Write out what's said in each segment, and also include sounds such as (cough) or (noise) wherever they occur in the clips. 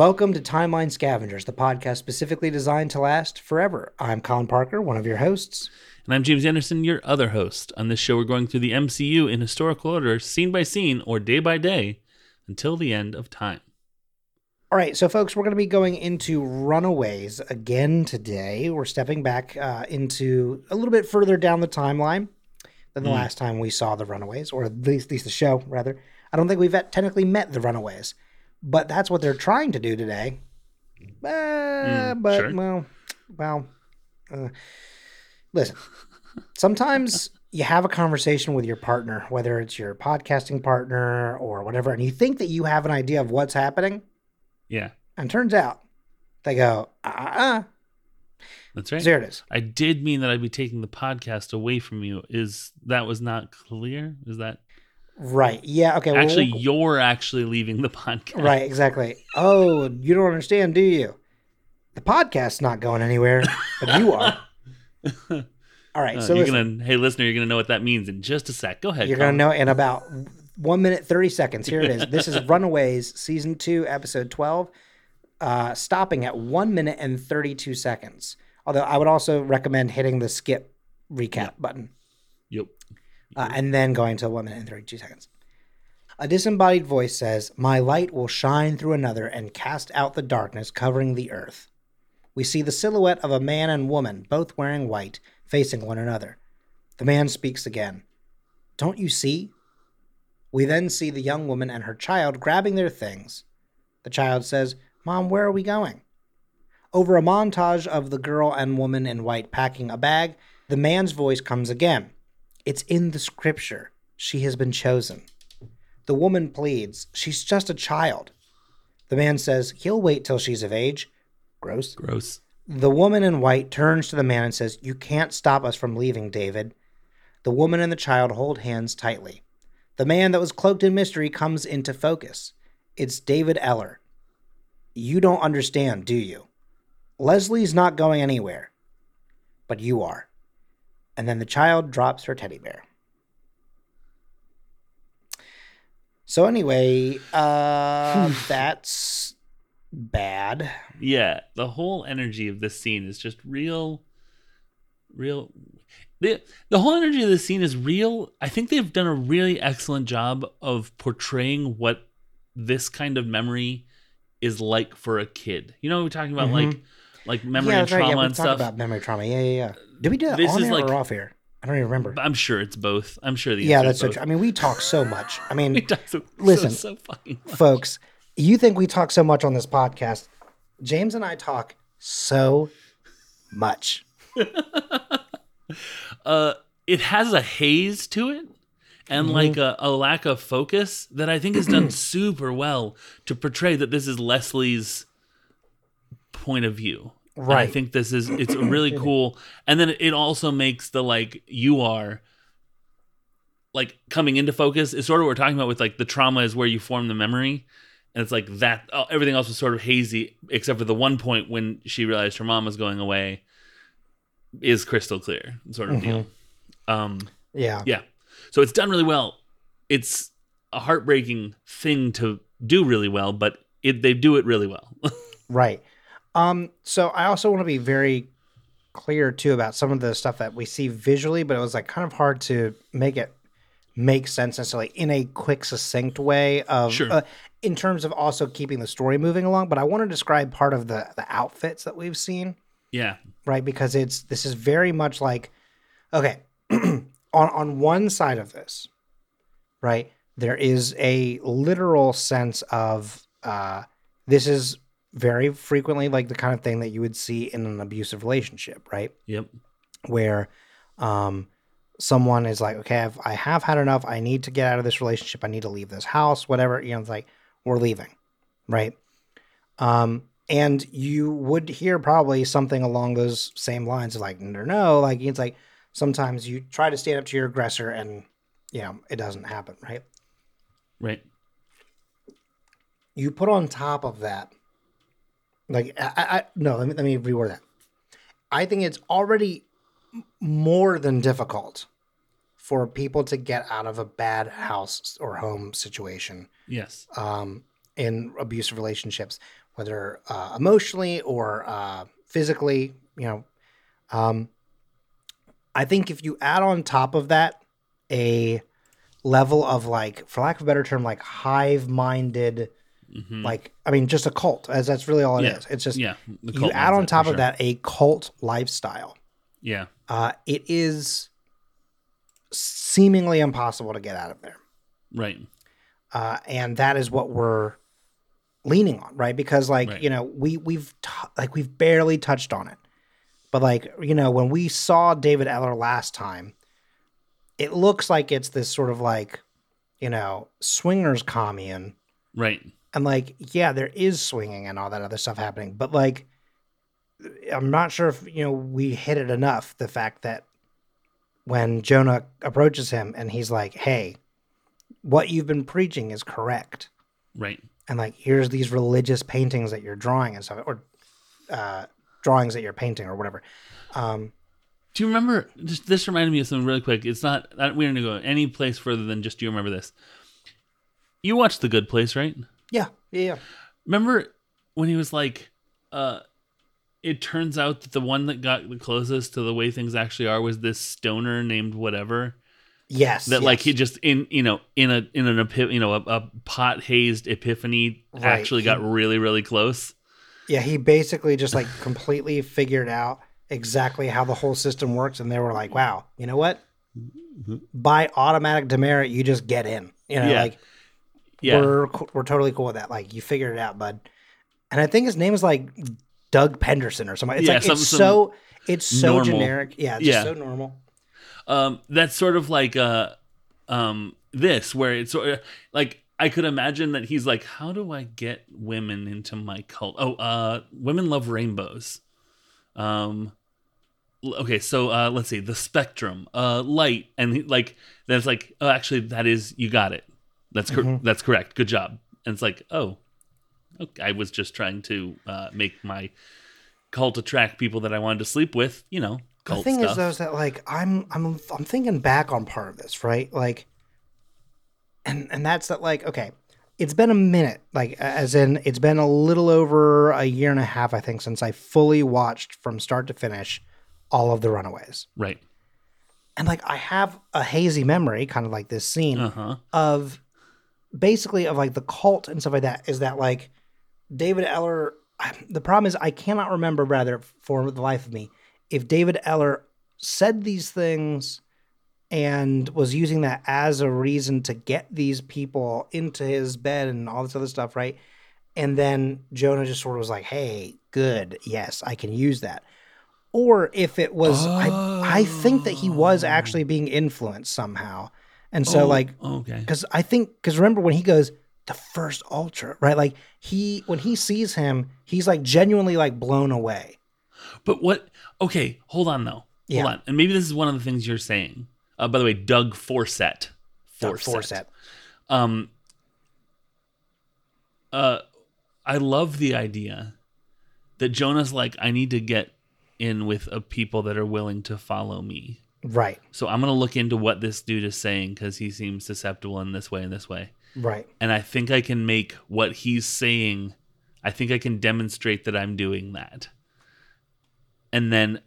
Welcome to Timeline Scavengers, the podcast specifically designed to last forever. I'm Colin Parker, one of your hosts. And I'm James Anderson, your other host. On this show, we're going through the MCU in historical order, scene by scene or day by day, until the end of time. All right, so folks, we're going to be going into Runaways again today. We're stepping back uh, into a little bit further down the timeline than the last time we saw the Runaways, or at least, at least the show, rather. I don't think we've technically met the Runaways, but that's what they're trying to do today. Uh, but, sure. well, well, uh, listen, sometimes you have a conversation with your partner, whether it's your podcasting partner or whatever, and you think that you have an idea of what's happening. Yeah, And turns out they go, uh uh that's right. There it is. I did mean that I'd be taking the podcast away from you. Is that was not clear? Is that Right. Yeah. Okay. actually we'll- you're actually leaving the (laughs) podcast? right. Exactly. Oh, you don't understand, do you? The podcast's not going anywhere, but you are. (laughs) All right. Uh, so you're listen, gonna, hey listener, you're gonna know what that means in just a sec. Go ahead. you're going to know in about one minute, 30 seconds. Here it is. This is (laughs) Runaways, season two, episode 12, uh, stopping at one minute and 32 seconds. Although I would also recommend hitting the skip recap button. Uh, and then going to one minute and 32 seconds. A disembodied voice says, My light will shine through another and cast out the darkness covering the earth. We see the silhouette of a man and woman, both wearing white, facing one another. The man speaks again. Don't you see? We then see the young woman and her child grabbing their things. The child says, Mom, where are we going? Over a montage of the girl and woman in white packing a bag, the man's voice comes again. It's in the scripture. She has been chosen. The woman pleads, She's just a child. The man says, He'll wait till she's of age. Gross. Gross. The woman in white turns to the man and says, You can't stop us from leaving, David. The woman and the child hold hands tightly. The man that was cloaked in mystery comes into focus. It's David Eller. You don't understand, do you? Leslie's not going anywhere, but you are. And then the child drops her teddy bear. So anyway, uh, (laughs) that's bad. Yeah, the whole energy of this scene is just real, real. The, the whole energy of this scene is real. I think they've done a really excellent job of portraying what this kind of memory is like for a kid. You know, we're talking about like like memory and that's right. trauma Yeah, and stuff. about memory trauma. Yeah, yeah, yeah. Did we do that This on is air like- or off air? I don't even remember. I'm sure it's both. I'm sure the Yeah, that's so true. I mean, we talk so much. I mean, (laughs) so, Listen. so, so fucking much. folks, you think we talk so much on this podcast? James and I talk so much. (laughs) uh it has a haze to it and Mm-hmm. like a, a lack of focus that I think is done (clears throat) super well to portray that this is Leslie's point of view. And I think this is it's (clears throat) really cool. And then it also makes the like you are like coming into focus is sort of what we're talking about with like the trauma is where you form the memory. And it's like that oh, everything else was sort of hazy except for the one point when she realized her mom was going away is crystal clear sort of deal. Um Yeah. yeah. So it's done really well. It's a heartbreaking thing to do really well, but it they do it really well. (laughs) Right. Um, so I also want to be very clear too about some of the stuff that we see visually, but it was like kind of hard to make it make sense necessarily in a quick, succinct way of Sure. uh, in terms of also keeping the story moving along. But I want to describe part of the the outfits that we've seen, yeah. right? Because it's this is very much like okay, (clears throat) on on one side of this, right? There is a literal sense of uh, this is very frequently like the kind of thing that you would see in an abusive relationship, right? Yep. Where um, someone is like, okay, I've, I have had enough. I need to get out of this relationship. I need to leave this house, whatever. You know, it's like, we're leaving, right? Um, and you would hear probably something along those same lines of like, no, no, like it's like sometimes you try to stand up to your aggressor and, you know, it doesn't happen, right? Right. you put on top of that like I, I, no let me, let me reword that i think it's already more than difficult for people to get out of a bad house or home situation Yes. um, in abusive relationships whether uh, emotionally or uh, physically. You know, um, I think if you add on top of that a level of like, for lack of a better term, like hive-minded, Mhm. like I mean, just a cult, as that's really all it Yeah. is. It's just yeah, the you add on top of sure. that a cult lifestyle. Yeah, Uh, it is seemingly impossible to get out of there. right. uh, and that is what we're leaning on, right? Because like Right. you know we we've t- like we've barely touched on it, but like you know when we saw David Eller last time, it looks like it's this sort of like you know swingers commune, Right. And like yeah, there is swinging and all that other stuff happening, but like I'm not sure if you know we hit it enough. The fact that when Jonah approaches him and he's like, "Hey, what you've been preaching is correct." Right. and like here's these religious paintings that you're drawing and stuff or uh drawings that you're painting or whatever um Do you remember? Just, this reminded me of something really quick. It's not. we're gonna go any place further than just. Do you remember this? You watched The Good Place, right? Yeah yeah yeah Remember when he was like, uh, it turns out that the one that got the closest to the way things actually are was this stoner named whatever. yes That like he just in you know in a in an epi- you know a, a pot hazed epiphany Right, actually he- got really really close. yeah he basically just like completely figured out exactly how the whole system works and they were like wow you know what by automatic demerit you just get in you know Yeah. like Yeah, we're we're totally cool with that like you figured it out bud and i think his name is like doug penderson or something it's Yeah, like some- it's some so it's so normal. generic yeah it's Yeah. just so normal um, that's sort of like uh, um, this where it's sort of like I could imagine that he's like, how do I get women into my cult? Oh, uh, women love rainbows. Um, okay, so uh, let's see, the spectrum, uh, light, and he, like that's like, oh, actually, that is you got it. That's cor- Mhm. that's correct. Good job. And it's like, oh, okay, I was just trying to uh, make my cult attract people that I wanted to sleep with. You know, the thing stuff. is though is that like i'm i'm i'm thinking back on part of this right like and and that's that like okay it's been a minute like as in it's been a little over a year and a half i think since i fully watched from start to finish all of the runaways right. and like i have a hazy memory kind of like this scene Uh huh. of basically of like the cult and stuff like that is that like David Eller (sighs) the problem is I cannot remember rather for the life of me if David Eller said these things and was using that as a reason to get these people into his bed and all this other stuff, right? And then Jonah just sort of was like, "Hey, good. Yes, I can use that." Or if it was I I think that he was oh. actually being influenced somehow. And so Oh, like okay. because I think because remember when he goes the first ultra, right? Like he when he sees him, he's like genuinely like blown away. But what? Okay, hold on though. Yeah. Hold on, and maybe this is one of the things you're saying. Uh, by the way, Doug Forcett. Doug Forcett. Um. Uh, I love the idea that Jonah's like, I need to get in with a people that are willing to follow me. Right, So I'm gonna look into what this dude is saying because he seems susceptible in this way and this way. right. and I think I can make what he's saying. I think I can demonstrate that I'm doing that. And then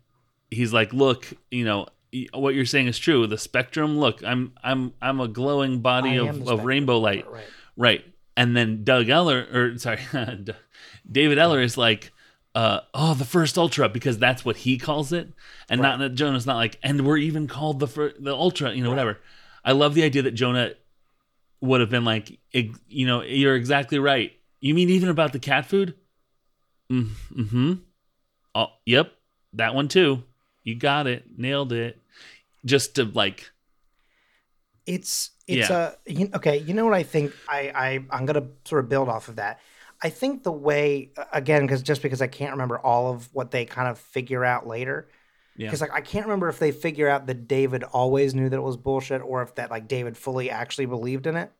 he's like, "Look, you know what you're saying is true. The spectrum. Look, I'm I'm I'm a glowing body I of, of rainbow light, Right. right?" And then Doug Eller, or sorry, (laughs) David Eller is like, uh, "Oh, the first ultra," because that's what he calls it, and not that Jonah's not like, and we're even called the fir- the ultra, you know, whatever. I love the idea that Jonah would have been like, you know, you're exactly right. You mean even about the cat food? Mm, hmm. Oh, yep, that one too. You got it, nailed it. Just to like, It's it's Yeah. a you, okay. You know what I think? I I I'm gonna sort of build off of that. I think the way again because just because I can't remember all of what they kind of figure out later. yeah, Because like I can't remember if they figure out that David always knew that it was bullshit, or if that like David fully actually believed in it.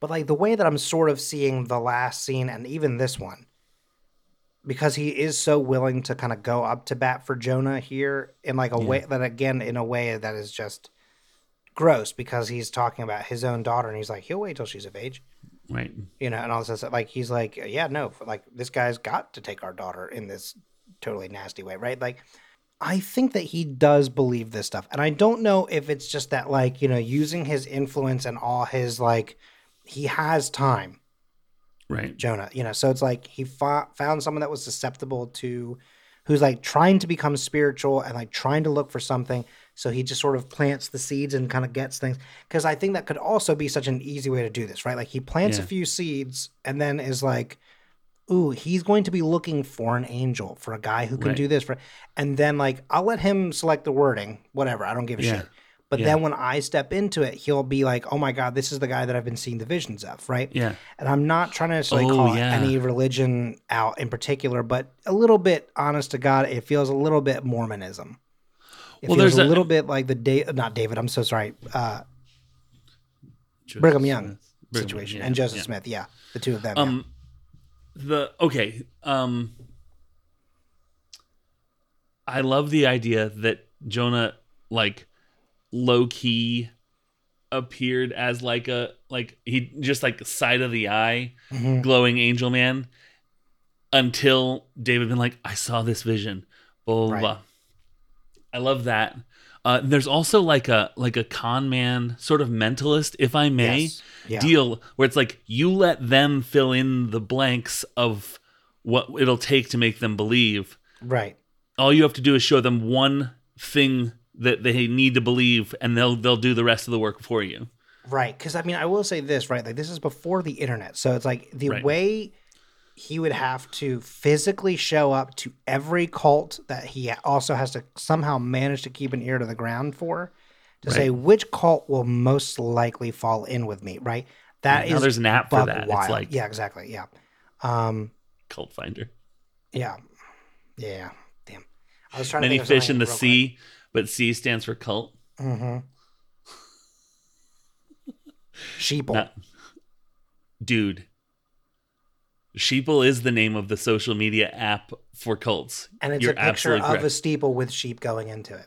But like the way that I'm sort of seeing the last scene and even this one, because he is so willing to kind of go up to bat for Jonah here in like a way that again in a way that is just gross because he's talking about his own daughter and he's like he'll wait till she's of age. Right. you know, and all this stuff. Like he's like, yeah, no, like this guy's got to take our daughter in this totally nasty way, right? Like, I think that he does believe this stuff, and I don't know if it's just that, like, you know, using his influence and all his like, he has time, Right. Jonah, you know, so it's like he fo- found someone that was susceptible to, who's like trying to become spiritual and like trying to look for something. So he just sort of plants the seeds and kind of gets things. Because I think that could also be such an easy way to do this, right? Like he plants Yeah. a few seeds and then is like, ooh, he's going to be looking for an angel, for a guy who can Right. do this. For and then like I'll let him select the wording, whatever. I don't give a Yeah. shit. But Yeah. then when I step into it, he'll be like, "Oh my god, this is the guy that I've been seeing the visions of," right? Yeah. And I'm not trying to necessarily Oh, call yeah. any religion out in particular, but a little bit, honest to God, it feels a little bit Mormonism. It Well, there's a a- little bit like the da- not David. I'm so sorry. Uh, Joseph Brigham Young Smith. Situation Young, and Joseph yeah. Smith. Yeah, the two of them. yeah. Um, the okay. Um, I love the idea that Jonah like low key appeared as like a like he just like side of the eye Mhm. glowing angel man until David been like I saw this vision blah blah, Right. blah. I love that. Uh, there's also like a like a con man sort of mentalist, if I may, Yes. Yeah. deal where it's like you let them fill in the blanks of what it'll take to make them believe. Right. All you have to do is show them one thing that they need to believe, and they'll they'll do the rest of the work for you. Right. Because I mean, I will say this, right? Like, this is before the internet. So it's like the Right. way he would have to physically show up to every cult that he also has to somehow manage to keep an ear to the ground for to say which cult will most likely fall in with me, right? That is now there's an app for that. wild. It's like yeah, exactly. Yeah. Um, Cult Finder. yeah. Yeah. Damn. I was trying Many to fish in the real quick. sea, but C stands for cult. Mhm. (laughs) Sheeple. Not- Dude. Sheeple is the name of the social media app for cults. and it's You're a picture of a steeple with sheep going into it.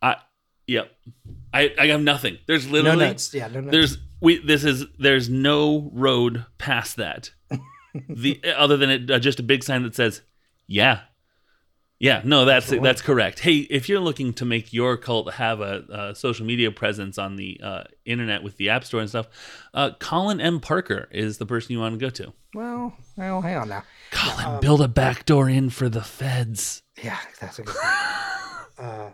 I yep. I I have nothing. There's literally No notes. Yeah, no notes. there's we this is there's no road past that. (laughs) the other than it uh, just a big sign that says, "Yeah." Yeah, no, that's one. that's correct. Hey, if you're looking to make your cult have a, a social media presence on the uh, internet with the App Store and stuff, uh, Colin M. Parker is the person you want to go to. Well, well, hang on now. Colin, um, build a backdoor in for the feds. Yeah, that's a good (laughs) uh,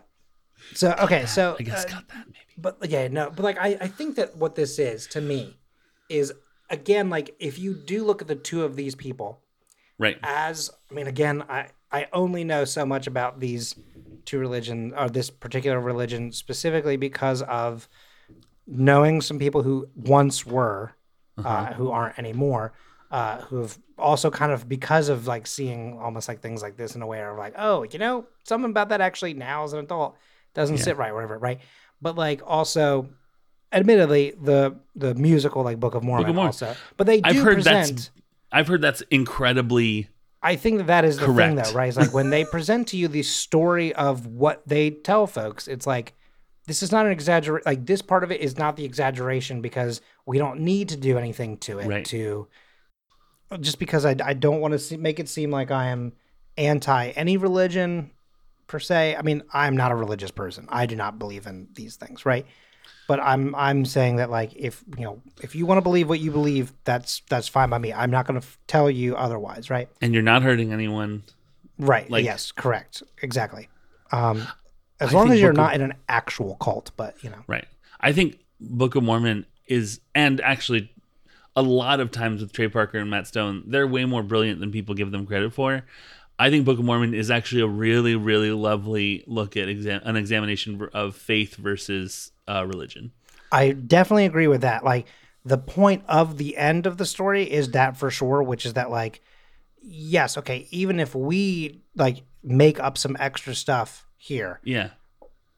so okay, so I guess uh, got that maybe. but yeah, no, but like I, I think that what this is to me is again like if you do look at the two of these people Right. as I mean again I I only know so much about these two religion or this particular religion specifically because of knowing some people who once were uh, who aren't anymore uh, who have also kind of because of like seeing almost like things like this in a way of like oh you know something about that actually now as an adult doesn't Yeah. sit right whatever right but like also admittedly the the musical like Book of Mormon, Mormon. also but they do I've heard present that's I've heard that's incredibly I think that that is the thing, though, right? It's like when they (laughs) present to you the story of what they tell folks, it's like this is not an exaggerate. Like this part of it is not the exaggeration because we don't need to do anything to it Right. to. Just because I, I don't want to see, make it seem like I am anti any religion per se. I mean, I'm not a religious person. I do not believe in these things, right? But I'm I'm saying that like if you know if you want to believe what you believe, that's that's fine by me. I'm not going to f- tell you otherwise, right? and you're not hurting anyone. Right. Like- yes. Correct. Exactly. Um, as I long as you're Book of- not in an actual cult, but you know. Right. I think Book of Mormon is, and actually, a lot of times with Trey Parker and Matt Stone, they're way more brilliant than people give them credit for. I think Book of Mormon is actually a really, really lovely look at exam- an examination of faith versus uh, religion. I definitely agree with that. Like the point of the end of the story is that for sure, which is that like, yes, okay, even if we like make up some extra stuff here, Yeah.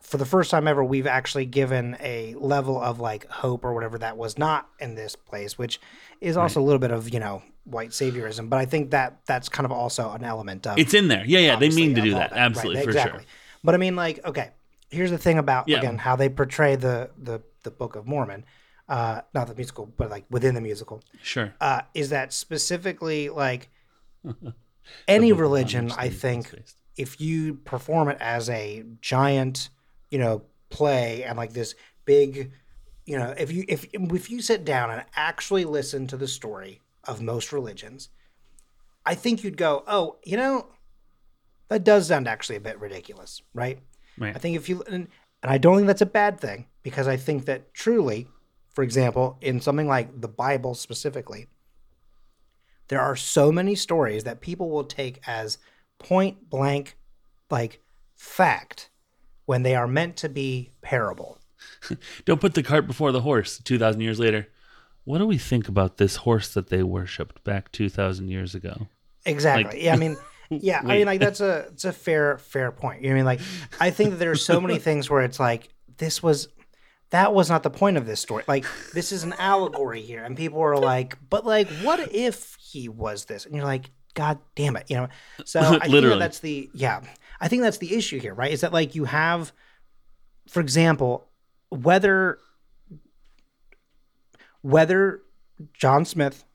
For the first time ever, we've actually given a level of like hope or whatever that was not in this place, which is also a little bit of you know white saviorism. But I think that that's kind of also an element of It's in there. Yeah, yeah. They mean to do that. Right, Absolutely, for exactly. sure. But I mean, like, okay, here's the thing about Yeah. again how they portray the the the Book of Mormon, uh, not the musical, but like within the musical, Sure. uh, is that specifically like (laughs) any religion? I think if you perform it as a giant, you know, play and like this big, you know, if you if if you sit down and actually listen to the story of most religions, I think you'd go, oh, you know, that does sound actually a bit ridiculous, right? Right. I think if you and, and I don't think that's a bad thing because I think that truly, for example, in something like the Bible specifically, there are so many stories that people will take as point blank like fact when they are meant to be parable. (laughs) Don't put the cart before the horse. Two thousand years later, what do we think about this horse that they worshipped back two thousand years ago? Exactly. Like- yeah, I mean, (laughs) yeah, I mean, like that's a it's a fair fair point. You know what I mean, like I think that there are so many things where it's like this was that was not the point of this story. Like this is an allegory here, and people are like, but like, what if he was this? And you're like, God damn it, you know. So (laughs) I think that Literally. that's the yeah. I think that's the issue here, right? Is that like you have, for example, whether whether John Smith.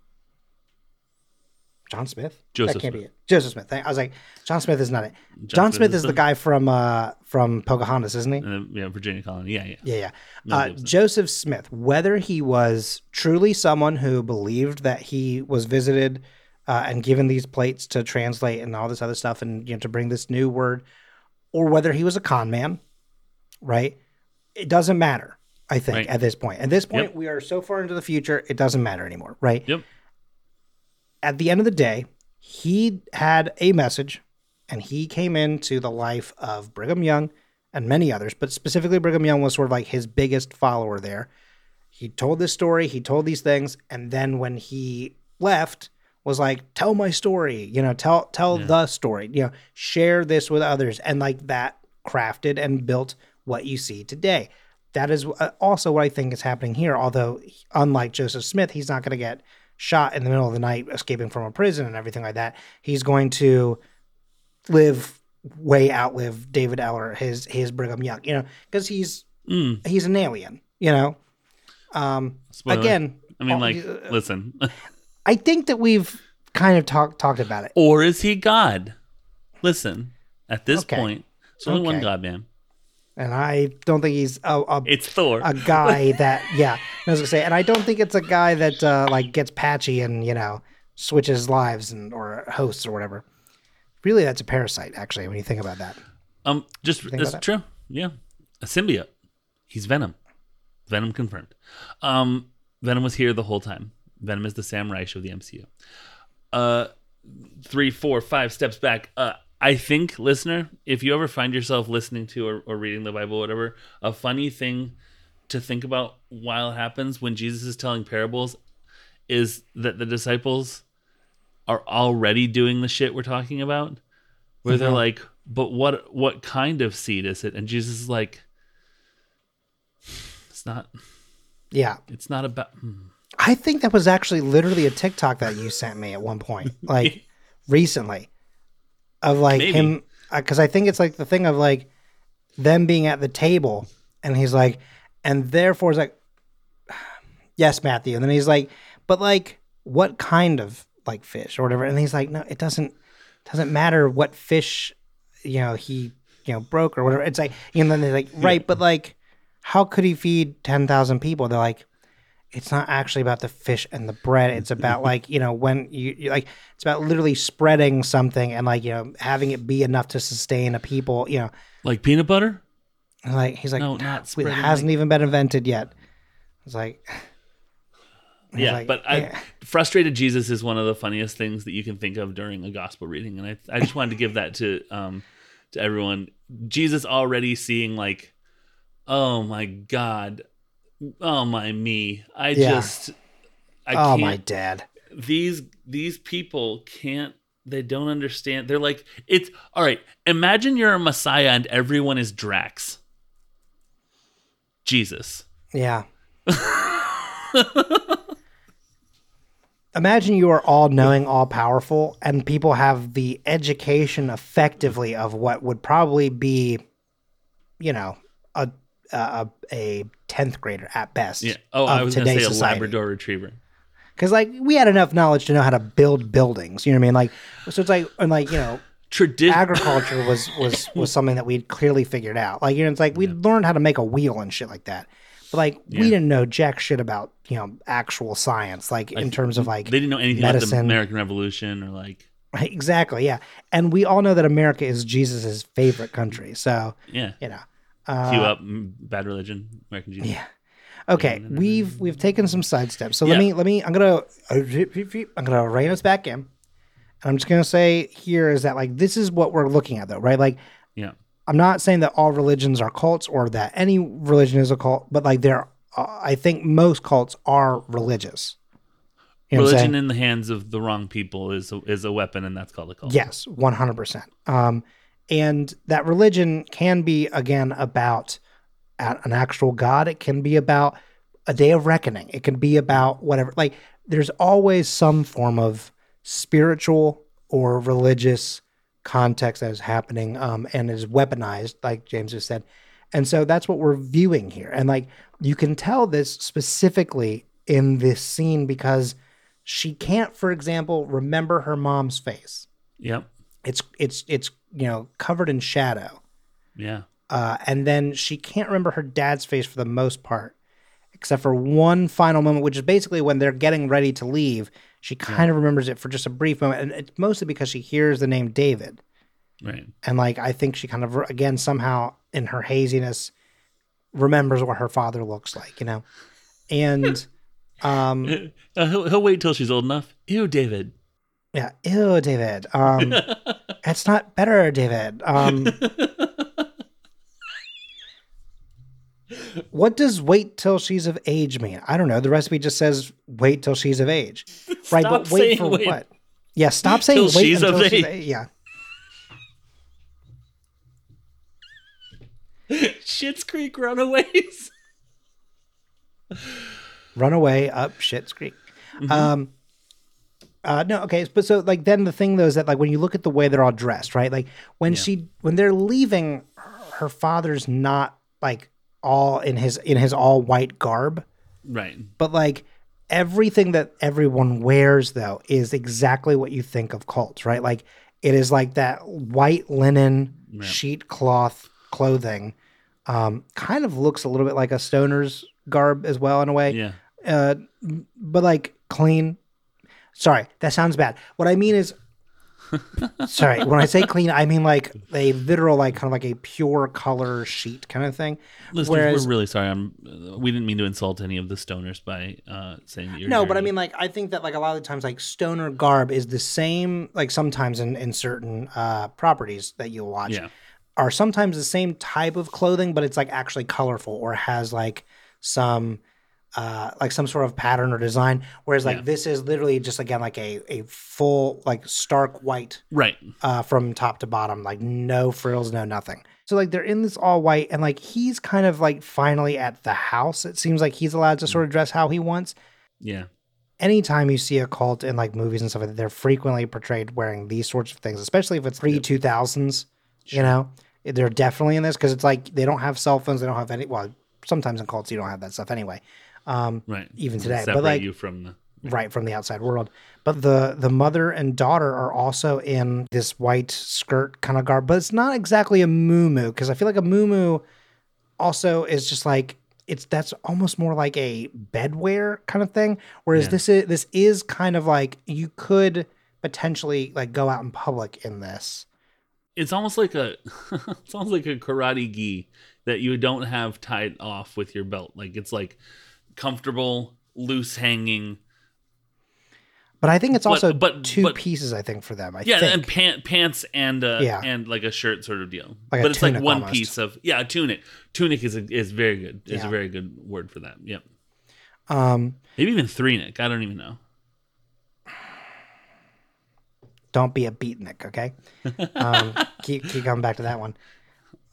John Smith? Joseph that can't Smith. be it. Joseph Smith. I was like, John Smith is not it. John, Smith is the guy from uh from Pocahontas, isn't he? Then, yeah, Virginia Colony. Yeah, yeah. Yeah, yeah. Uh, Joseph Smith, whether he was truly someone who believed that he was visited uh, and given these plates to translate and all this other stuff and you know to bring this new word, or whether he was a con man, right? It doesn't matter. I think Right. at this point. At this point, Yep. we are so far into the future, it doesn't matter anymore, right? Yep. At the end of the day, he had a message and he came into the life of Brigham Young and many others, but specifically Brigham Young was sort of like his biggest follower there. He told this story, he told these things, and then when he left, was like, tell my story, you know, tell tell Yeah. the story, you know, share this with others, and like that crafted and built what you see today. That is uh, also what I think is happening here. Although, unlike Joseph Smith, he's not going to get shot in the middle of the night escaping from a prison and everything like that. He's going to live way outlive David Eller, his his Brigham Young, you know, because he's Mm, he's an alien, you know. Um, spoiler. again, I mean, like, uh, listen. (laughs) I think that we've kind of talked talked about it. or is he God? Listen, at this Okay. point, there's only one God, man. and I don't think he's a, a, It's Thor. a guy (laughs) that yeah. I was gonna say, and I don't think it's a guy that uh, like gets patchy and you know switches lives and or hosts or whatever. Really, that's a parasite. Actually, when you think about that, Um, just it's about that? true. Yeah, a symbiote. He's Venom. Venom confirmed. Um, Venom was here the whole time. Venom is the Sam Reich of the MCU. Uh, three, four, five steps back. Uh, I think, listener, if you ever find yourself listening to or, or reading the Bible, whatever, a funny thing to think about while it happens when Jesus is telling parables is that the disciples are already doing the shit we're talking about where they're Mhm. like but what what kind of seed is it and jesus is like it's not yeah, it's not about hmm. I think that was actually literally a TikTok that you sent me at one point, (laughs) like recently, of like Maybe. him, uh, because I think it's like the thing of like them being at the table, and he's like, and therefore it's like, (sighs) yes, Matthew, and then he's like, but like, what kind of like fish or whatever, and he's like, no, it doesn't doesn't matter what fish, you know, he you know broke or whatever. It's like, and then they're like, right, but like, how could he feed ten thousand people? They're like it's not actually about the fish and the bread. It's about like you know when you, you like it's about literally spreading something and like you know having it be enough to sustain a people. You know, like peanut butter and like he's like No, not it hasn't even been invented yet. It's like (sighs) yeah like, but I, yeah. frustrated jesus is one of the funniest things that you can think of during a gospel reading and i, I just wanted to give that to um to everyone jesus already seeing like oh my god oh my me i Yeah. just i oh can't my dad. these these people can't they don't understand they're like it's all right imagine you're a messiah and everyone is drax jesus Yeah. Imagine you are all knowing, all powerful, and people have the education effectively of what would probably be, you know, a a a tenth grader at best. Yeah. Oh, I was going to say today's a. Labrador Retriever. because like we had enough knowledge to know how to build buildings. You know what I mean? Like so it's like and like you know (laughs) Tradition. agriculture was was was something that we'd clearly figured out. Like you know it's like we would learned how to make a wheel and shit like that. But like Yeah. we didn't know jack shit about you know actual science. Like in terms of like they didn't know anything about the. American Revolution or like, (laughs) exactly yeah. And we all know that America is Jesus's favorite country. So yeah. you know. Cue Uh, up mm, Bad Religion, American Jesus. yeah. Okay, we've we've taken some side steps. So let me let me I'm gonna I'm gonna rein us back in. And I'm just gonna say here is that like this is what we're looking at though, right? Like Yeah. I'm not saying that all religions are cults or that any religion is a cult, but like there, uh, I think most cults are religious. You know Religion in the hands of the wrong people is a, is a weapon, and that's called a cult. Yes, 100%. Um, and that religion can be, again, about an actual God. It can be about a day of reckoning. It can be about whatever. Like, there's always some form of spiritual or religious context that is happening um, and is weaponized, like James just said. And so that's what we're viewing here. And like, you can tell this specifically in this scene because she can't, for example, remember her mom's face Yep. it's it's it's you know covered in shadow Yeah. uh, and then she can't remember her dad's face for the most part except for one final moment which is basically when they're getting ready to leave she kind of remembers it for just a brief moment and it's mostly because she hears the name david Right. and like i think she kind of again somehow in her haziness remembers what her father looks like you know and (laughs) um Uh, he'll, he'll wait till she's old enough. Ew, David. Yeah ew david um (laughs) it's not better david um What does wait till she's of age mean? I don't know. The recipe just says wait till she's of age. (laughs) right, but wait for wait. what? Yeah, stop saying wait she's until of she's age. a- yeah. (laughs) Shit's Creek Runaways. Run away up Shit's Creek. Mm-hmm. Um uh no, okay, but so like then the thing though is that like when you look at the way they're all dressed, right? Like when she when they're leaving her father's not like all in his in his all white garb. Right. but like everything that everyone wears though is exactly what you think of cults right like it is like that white linen Yeah. sheet cloth clothing um kind of looks a little bit like a stoner's garb as well in a way Yeah. uh but like clean sorry that sounds bad what i mean is (laughs) sorry when i say clean i mean like a literal like kind of like a pure color sheet kind of thing Listeners, Whereas- we're really sorry. I'm. uh, We didn't mean to insult any of the stoners by uh, saying that you're. No, but I mean, like, I think that like a lot of the times, like stoner garb is the same. Like sometimes in in certain uh, properties that you'll watch, Yeah. are sometimes the same type of clothing, but it's like actually colorful or has like some uh like some sort of pattern or design. Whereas like Yeah. this is literally just again like a a full like stark white Right. uh, from top to bottom, like no frills, no nothing. So like they're in this all white, and like he's kind of like finally at the house. It seems like he's allowed to sort of dress how he wants. Yeah. Anytime you see a cult in like movies and stuff like that, they're frequently portrayed wearing these sorts of things, especially if it's pre two thousands. You know, they're definitely in this because it's like they don't have cell phones, they don't have any. Well, sometimes in cults you don't have that stuff anyway. Um, Right. Even today, but, Separate like- you from the. right from the outside world. But the the mother and daughter are also in this white skirt kind of garb, but it's not exactly a muumuu because I feel like a muumuu also is just like it's that's almost more like a bedwear kind of thing. Whereas Yeah. this is this is kind of like you could potentially like go out in public in this. It's almost like a. (laughs) it's almost like a karate gi that you don't have tied off with your belt. Like it's like comfortable, loose hanging. But I think it's also but- two but- pieces. I think for them. I Yeah, think. and pant, pants and uh, Yeah. and like a shirt sort of deal. Like but it's like one almost. piece of yeah, a tunic. Tunic is a, is very good. Is Yeah. a very good word for that. Yep. um, Maybe even three nick. I don't even know. don't be a beatnik, okay? Um, (laughs) keep keep coming back to that one.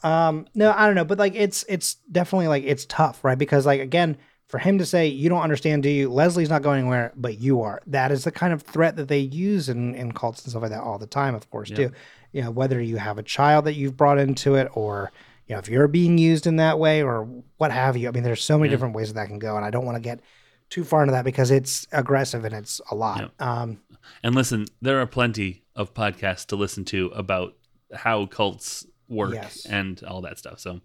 Um, no, I don't know, but like it's it's definitely like it's tough, right? Because like again, for him to say you don't understand, do you? Leslie's not going anywhere, but you are. That is the kind of threat that they use in in cults and stuff like that all the time, of course, Yeah. too. You know, whether you have a child that you've brought into it, or you know, if you're being used in that way or what have you. I mean, there's so many Yeah. different ways that, that can go, and I don't want to get too far into that because it's aggressive and it's a lot. Um, And listen, there are plenty of podcasts to listen to about how cults work Yes. and all that stuff. So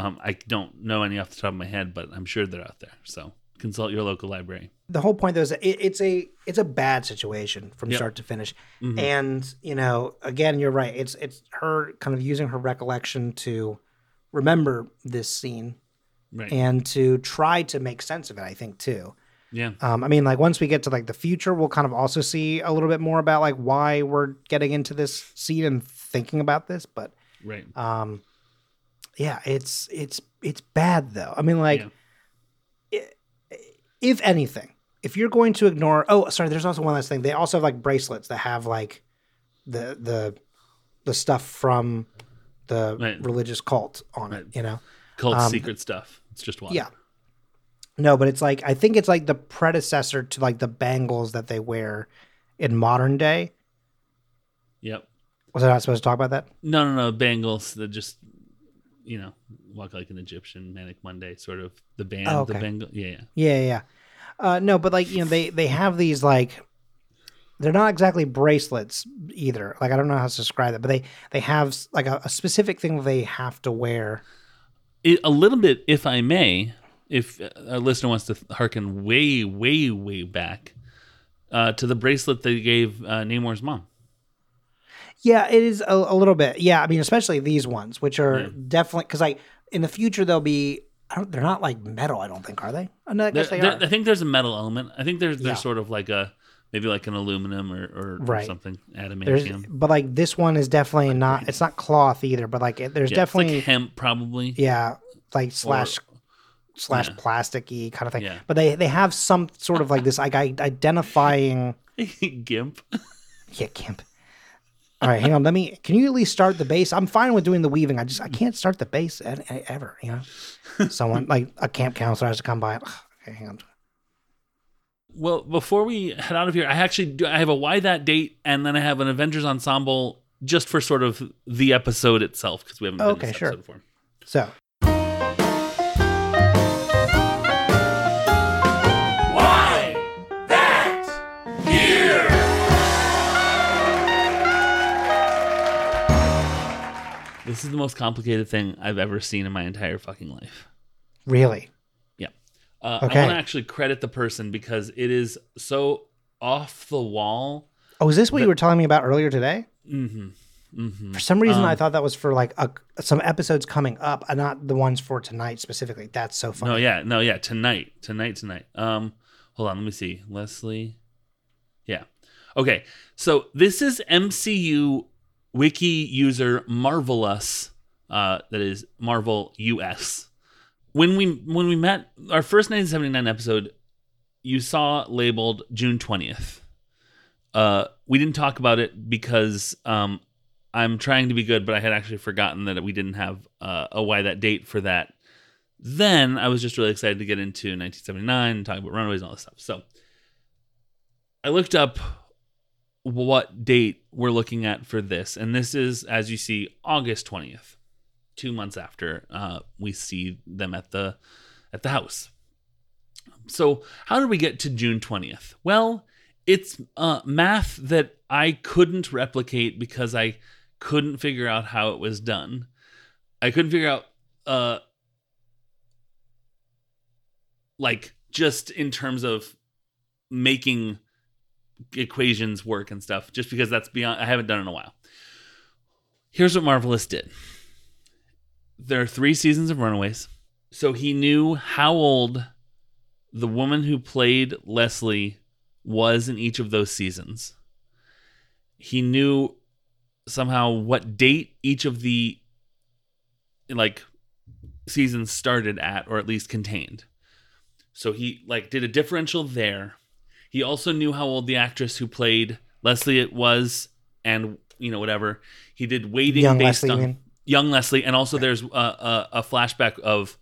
um, I don't know any off the top of my head, but I'm sure they're out there. So consult your local library. the whole point though is it, it's a it's a bad situation from Yep. start to finish Mhm. and you know again you're right it's it's her kind of using her recollection to remember this scene Right. and to try to make sense of it i think too yeah. um, i mean like once we get to like the future we'll kind of also see a little bit more about like why we're getting into this scene and thinking about this but Right. um yeah it's it's it's bad though i mean like Yeah. if anything if you're going to ignore oh sorry there's also one last thing they also have like bracelets that have like the the the stuff from the Right. religious cult on it you know Cult um, secret stuff. It's just one. yeah no but it's like i think it's like the predecessor to like the bangles that they wear in modern day Yep. was i not supposed to talk about that No, no, no. Bangles that just, you know, walk like an Egyptian, Manic Monday, sort of the band, Oh, the. Bengal. Yeah, yeah. Yeah, yeah. yeah. Uh, no, but like you know, they they have these like they're not exactly bracelets either. Like I don't know how to describe it, but they they have like a, a specific thing they have to wear. It, a little bit, if I may, if a listener wants to hearken way, way, way back uh, to the bracelet they gave uh, Namor's mom. Yeah, it is a, a little bit. Yeah, I mean, especially these ones, which are Yeah. definitely because like in the future they'll be. I don't, they're not like metal. I don't think are they? I guess they are. I think there's a metal element. I think there's there's Yeah. sort of like a maybe like an aluminum or, or, or Right. something There's, but like this one is definitely not. It's not cloth either. But like it, there's Yeah, it's definitely like hemp probably. yeah, like slash slash yeah. plasticky kind of thing. Yeah. But they they have some sort of like this like i- identifying (laughs) Gimp. yeah Gimp. All right, hang on. Let me. Can you at least start the base? I'm fine with doing the weaving. I just I can't start the base e- ever. You know, (laughs) someone like a camp counselor has to come by. Okay, hang on. Well, before we head out of here, I actually do. I have a why that date, and then I have an Avengers ensemble just for sort of the episode itself because we haven't done Okay, this sure. episode before. So This is the most complicated thing I've ever seen in my entire fucking life. really, Yeah. Uh, Okay. I want to actually credit the person because it is so off the wall. oh, is this what you were telling me about earlier today? Mm-hmm. Mm-hmm. For some reason, Um, I thought that was for like a, some episodes coming up, and not the ones for tonight specifically. That's so funny. No, yeah, no, yeah. Tonight, tonight, tonight. Um, hold on, let me see. Leslie. Yeah. Okay. So this is MCU wiki user Marvelous. Uh, that is Marvel US. When we when we met our first 1979 episode, you saw labeled June 20th. Uh, we didn't talk about it because um, I'm trying to be good, but I had actually forgotten that we didn't have uh, a why that date for that then I was just really excited to get into 1979 and talk about Runaways and all this stuff. So I looked up what date we're looking at for this, and this is, as you see, August 20th, two months after uh, we see them at the at the house. So how did we get to June 20th? Well, it's uh, math that I couldn't replicate because I couldn't figure out how it was done. I couldn't figure out uh, like just in terms of making equations work and stuff just because that's beyond i haven't done in a while. Here's what marvelous did. There are three seasons of runaways. So he knew how old the woman who played leslie was in each of those seasons. He knew somehow what date each of the like seasons started at or at least contained. So he like did a differential there. He also knew how old the actress who played Leslie it was, and you know whatever. He did waiting Young based Leslie, on mean? young Leslie, and also there's a, a, a flashback of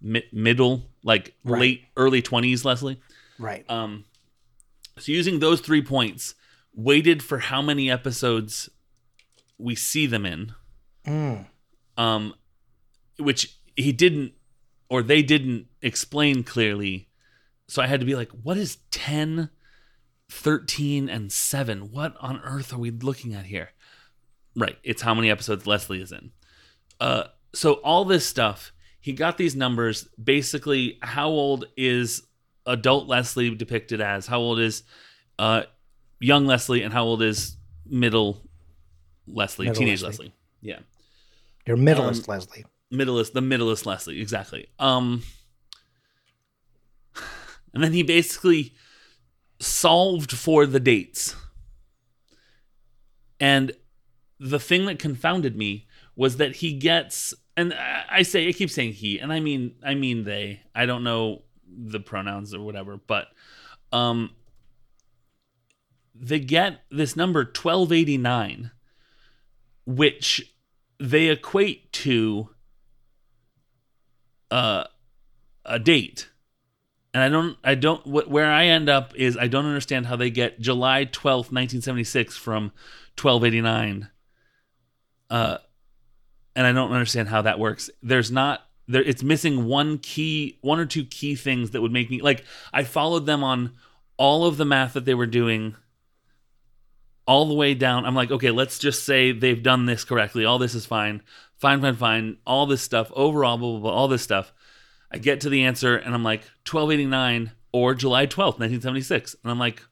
mi- middle, like Right. late early twenties Leslie. Right. Um, so using those three points, weighted for how many episodes we see them in, Mm. um, which he didn't or they didn't explain clearly. So I had to be like, what is 10, 13, and 7? What on earth are we looking at here? Right. It's how many episodes Leslie is in. Uh, so all this stuff, he got these numbers. Basically, how old is adult Leslie depicted as? How old is uh, young Leslie? And how old is middle Leslie, Middle teenage Leslie. Leslie? Yeah Your middleist Um, Leslie. middleist the middleist Leslie exactly. Um and then he basically solved for the dates. And the thing that confounded me was that he gets and I say I keep saying he and I mean I mean they. I don't know the pronouns or whatever, but um they get this number 1289 which they equate to uh, a date and i don't i don't wh- where i end up is i don't understand how they get july 12th 1976 from 1289 uh and i don't understand how that works there's not there it's missing one key one or two key things that would make me like i followed them on all of the math that they were doing all the way down. I'm like, okay, let's just say they've done this correctly. All this is fine. Fine, fine, fine. All this stuff, overall, blah, blah, blah, all this stuff. I get to the answer and I'm like, 1289 or July 12th, 1976. And I'm like,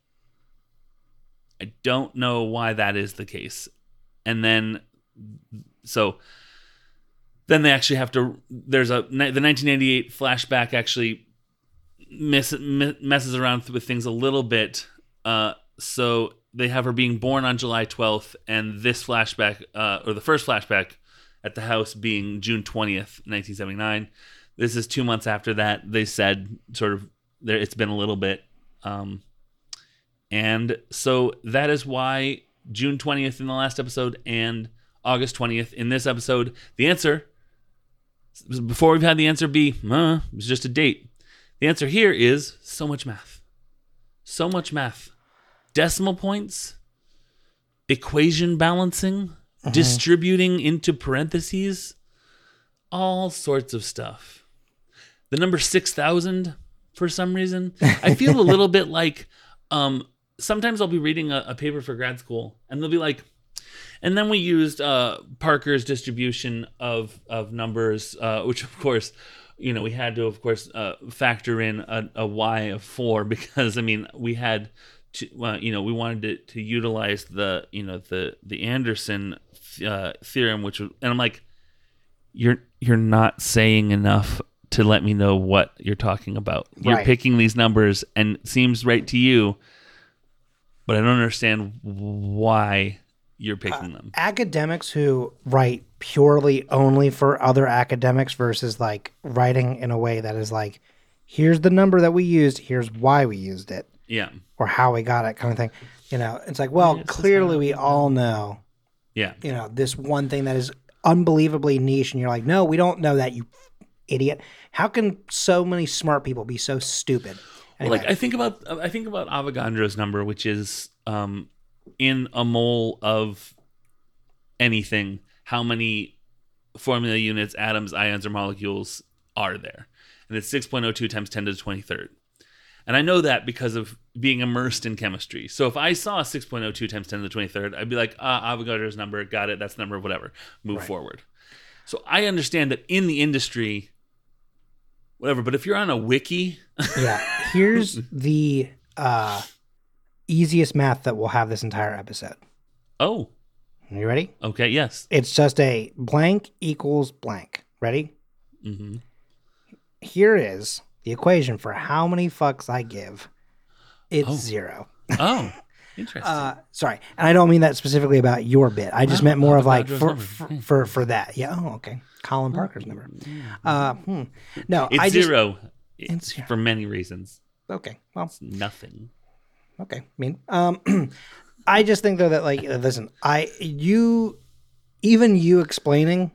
I don't know why that is the case. And then, so then they actually have to, there's a, the 1988 flashback actually messes around with things a little bit. Uh, so they have her being born on July 12th, and this flashback, uh, or the first flashback at the house being June 20th, 1979. This is two months after that. They said sort of there. It's been a little bit, um, and so that is why June 20th in the last episode and August 20th in this episode. The answer before we've had the answer be, uh, it was just a date. The answer here is so much math. So much math. Decimal points, equation balancing, distributing into parentheses, all sorts of stuff. The number 6,000, for some reason, I feel a little (laughs) bit like um, sometimes I'll be reading a, a paper for grad school and they'll be like, and then we used uh, Parker's distribution of of numbers, uh, which of course, you know, we had to of course uh, factor in a, a y of four (laughs) because I mean we had to, you know, we wanted to, to utilize the you know the the Anderson uh, theorem, which and I'm like, you're you're not saying enough to let me know what you're talking about. You're Right. picking these numbers and it seems right to you, but I don't understand why you're uh, picking them. academics who write purely only for other academics versus like writing in a way that is like here's the number that we used here's why we used it Yeah. or how we got it kind of thing you know it's like well Yes, clearly we all know Yeah. you know this one thing that is unbelievably niche and you're like no we don't know that you idiot how can so many smart people be so stupid Well, Anyway, Like I think about I think about Avogadro's number, which is um, in a mole of anything, how many formula units, atoms, ions, or molecules are there? And it's six point oh two times ten to the twenty third. And I know that because of being immersed in chemistry. So if I saw 6.02 times 10 to the 23rd, I'd be like, ah, Avogadro's number, got it, that's the number, whatever, move Right. forward. So I understand that in the industry, whatever, but if you're on a wiki, (laughs) yeah here's the uh easiest math that we'll have this entire episode. Oh, Are you ready? Okay, yes. it's just a blank equals blank. Ready? Hmm here is the equation for how many fucks i give. It's Oh. zero. Oh, (laughs) interesting. uh sorry and i don't mean that specifically about your bit. I just meant more of like for, for, for for that. Yeah oh okay colin parker's number uh hmm. no it's i just zero. It's for many reasons. okay well It's nothing. Okay, I mean, um, (clears throat) I just think though that like, listen, I you, even you explaining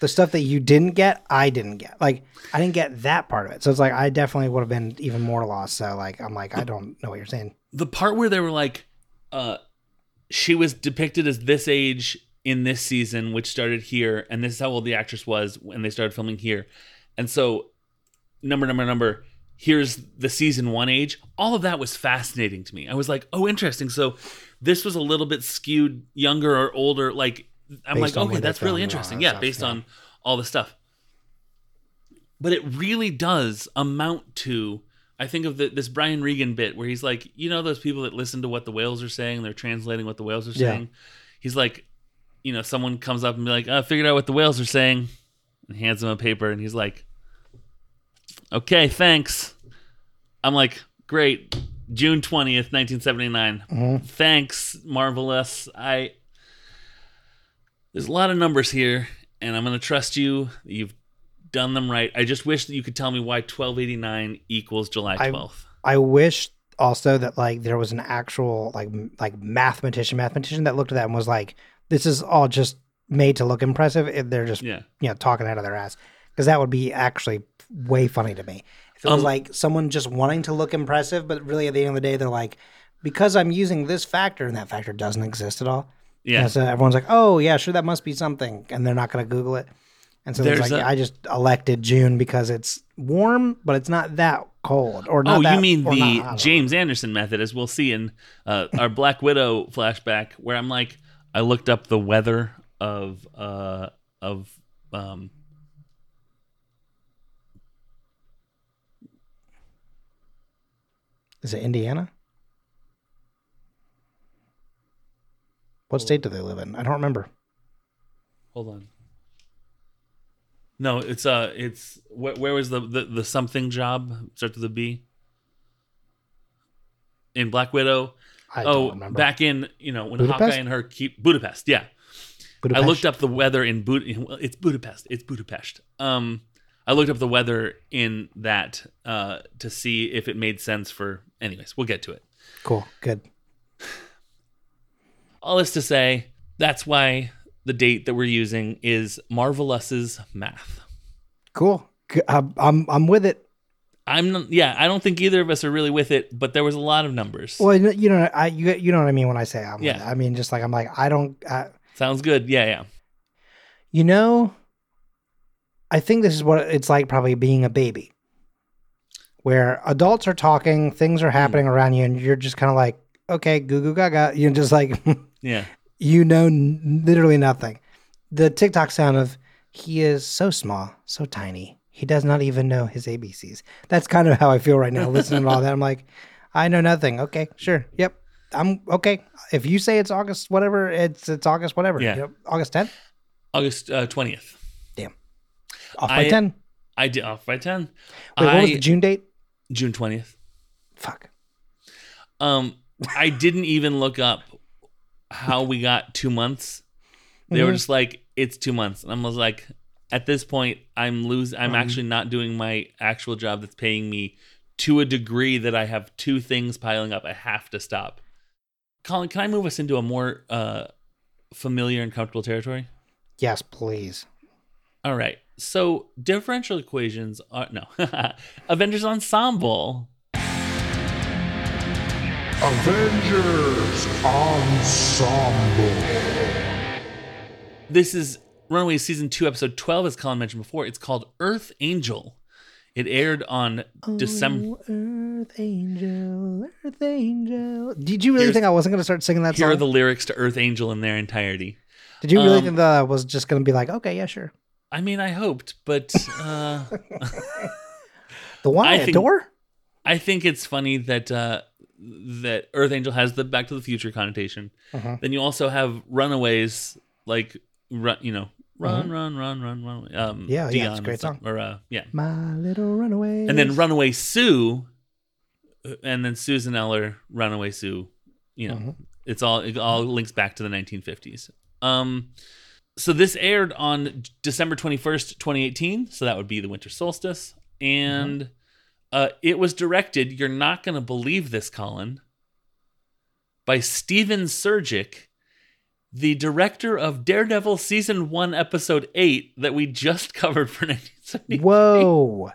the stuff that you didn't get, I didn't get. Like, I didn't get that part of it. So it's like I definitely would have been even more lost. So like, I'm like, I don't know what you're saying. The part where they were like, uh, she was depicted as this age in this season, which started here, and this is how old the actress was when they started filming here. And so, number, number, number, here's the season one age. All of that was fascinating to me. I was like, oh, interesting. So, this was a little bit skewed younger or older. Like, I'm Based like, okay, that's really filmed and all interesting. Ah, yeah, stuff, based yeah. on all the stuff. But it really does amount to. I think of the, this Brian Regan bit where he's like, you know, those people that listen to what the whales are saying, and they're translating what the whales are Yeah. saying. He's like, you know, someone comes up and be like, I figured out what the whales are saying, and hands him a paper, and he's like, okay, thanks. I'm like, great. June 20th, 1979. Mhm. Thanks, marvelous. I there's a lot of numbers here, and I'm gonna trust you. You've done them right. I just wish that you could tell me why 1289 equals July I- 12th. I wish also that like there was an actual like m- like mathematician mathematician that looked at that and was like, this is all just made to look impressive. They're just yeah. you know talking out of their ass because that would be actually way funny to me. If it was Um, like someone just wanting to look impressive, but really at the end of the day they're like, because I'm using this factor and that factor doesn't exist at all. Yeah. And so everyone's like, oh yeah, sure that must be something, and they're not going to Google it. And so it's There's like, a- I just elected June because it's warm, but it's not that cold. Or not Oh, that, you mean the not- I don't know. James Anderson method, as we'll see in uh, our Black Widow flashback, where I'm like, I looked up the weather of uh, of um, Is it Indiana? What state do they live in? I don't remember. hold on. No, it's uh, it's where, where was the, the the something job? Starts with a B. In Black Widow. I oh, back in you know when Budapest? Hawkeye and her keep Budapest. Yeah, Budapest? I looked up the weather in Bud. It's Budapest. It's Budapest. Um, I looked up the weather in that uh to see if it made sense for. Anyways, we'll get to it. Cool. Good. All this to say, that's why the date that we're using is Marvelous's math. Cool. I'm, I'm with it. I'm not, yeah, I don't think either of us are really with it, but there was a lot of numbers. Well, you know- I you you know what I mean when I say I'm. with Yeah. it. I mean, just like I'm like I don't. I, Sounds good. Yeah, yeah. you know, I think this is what it's like probably being a baby, where adults are talking, things are hmm. happening around you, and you're just kind of like, okay, goo goo gaga. You're just like, (laughs) Yeah. you know, n- literally nothing. The TikTok sound of he is so small, so tiny. He does not even know his ABCs. That's kind of how I feel right now, listening to all that. I'm like, I know nothing. Okay, sure, yep. I'm okay. If you say it's August, whatever, it's it's August, whatever. Yeah. Yep. August 10th. August uh, 20th. Damn. Off by I- 10. I did off by 10. Wait, what was the June date? June 20th. Fuck. Um, I didn't even look up how we got two months. They were Mhm. just like, it's two months. And I was like, at this point, I'm losing. I'm Mhm. actually not doing my actual job that's paying me to a degree that I have two things piling up. I have to stop. Colin, can I move us into a more uh, familiar and comfortable territory? Yes, please. All right. So differential equations are no (laughs) Avengers Ensemble. Avengers Ensemble. This is Runaways season two, episode twelve, as Colin mentioned before. It's called Earth Angel. It aired on December. Oh, Earth Angel, Earth Angel. Did you really Here's- think I wasn't going to start singing that Here song? are the lyrics to Earth Angel in their entirety. Did you really um, think that I was just going to be like, okay, yeah, sure. I mean, I hoped, but uh, (laughs) The one I I think- adore? I think it's funny that uh, that Earth Angel has the Back to the Future connotation. Uh-huh. Then you also have Runaways, like run, you know, run, run, run, run, run. Um. Yeah, yeah, it's a great song. Or uh, yeah, My little runaway. and then Runaway Sue, uh, and then Susan Eller, Runaway Sue. You know, Mhm. it's all it all links back to the 1950s. Um, so this aired on December 21st, 2018. So that would be the winter solstice, and uh, it was directed. You're not going to believe this, Colin. By Stephen Surjik, the director of Daredevil season one, episode eight, that we just (laughs) covered for 1970. Whoa.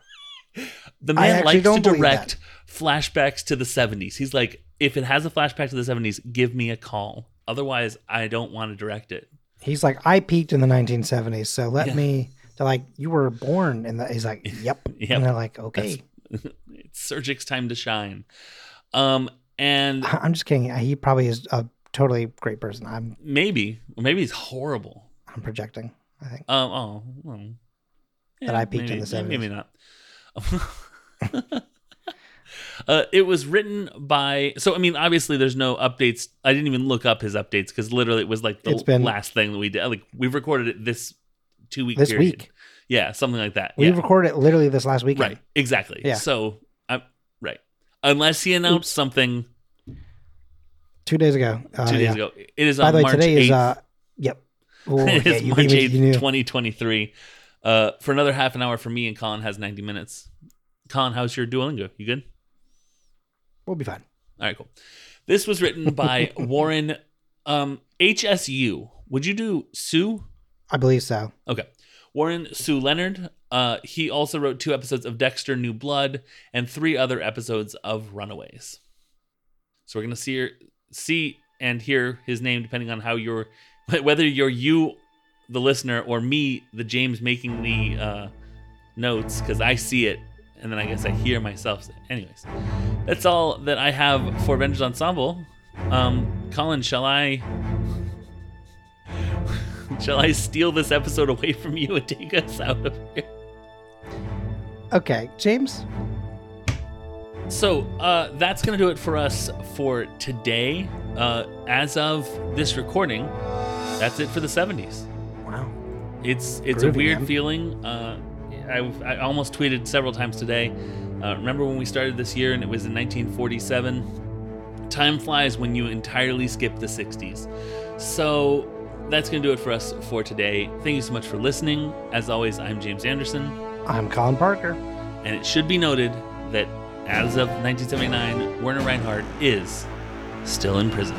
The man likes to direct flashbacks to the 70s. He's like, if it has a flashback to the 70s, give me a call. Otherwise, I don't want to direct it. He's like, I peaked in the 1970s, so let Yeah. me. They're like, you were born in the. He's like, yep. (laughs) Yep. And they're like, okay. (laughs) it's Surjik's time to shine. Um, and I'm just kidding. He probably is a totally great person. I'm maybe, maybe he's horrible. I'm projecting. I think. Um, oh, well, That I peaked in the yeah, Maybe 70s. not. uh, it was written by. So I mean, obviously, there's no updates. I didn't even look up his updates because literally it was like the It's been- last thing that we did. Like we've recorded it this two week This period. week. Yeah, something like that. We yeah. recorded it literally this last weekend. Right. Exactly. Yeah. So, I'm right. Unless he announced something Two days ago. Uh, two days yeah. ago. It is By on the way, March today 8th. is uh. Yep. (laughs) Oh, it yeah, is March 8th, 2023. Uh, for another half an hour for me and Colin has 90 minutes. Colin, how's your Duolingo? You good? We'll be fine. All right, cool. This was written by (laughs) Warren um, HSU. Would you do Sue? I believe so. Okay. Warren Hsu Leonard. Uh, he also wrote two episodes of Dexter New Blood and three other episodes of Runaways. So we're gonna see see and hear his name depending on how you're (laughs) whether you're you the listener or me the James making the uh, notes because I see it and then I guess I hear myself. Say. Anyways, that's all that I have for Avengers Ensemble. Um, Colin, shall I (laughs) Shall I steal this episode away from you and take us out of here? Okay, James. So uh, that's going to do it for us for today. Uh, as of this recording, that's it for the 70s. Wow. It's it's a weird man. feeling. Uh, I, I almost tweeted several times today. Uh, remember when we started this year and it was in 1947? Time flies when you entirely skip the 60s. So that's going to do it for us for today. Thank you so much for listening. As always, I'm James Anderson. I'm Colin Parker. And it should be noted that as of 1979, Werner Reinhardt is still in prison.